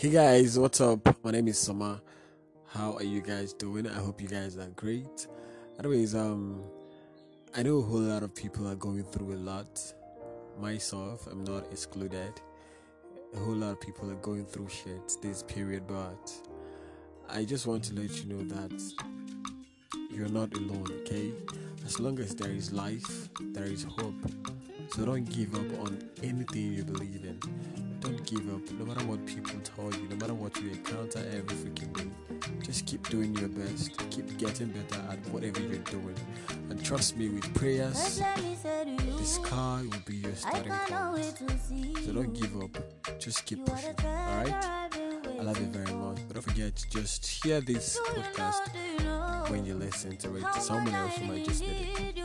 Hey guys, what's up? My name is Sama. How are you guys doing? I hope you guys are great. Anyways, um, I know a whole lot of people are going through a lot. Myself, I'm not excluded. A whole lot of people are going through shit this period, but I just want to let you know that you're not alone, okay? As long as there is life, there is hope. So don't give up on anything you believe in. Don't give up, no matter what people tell you, no matter what you encounter every freaking day. Just keep doing your best, keep getting better at whatever you're doing. And trust me, with prayers, the sky will be your starting point. So don't give up, just keep pushing, alright? I love you very much. But don't forget to just share this podcast when you listen to it someone else who might just need it.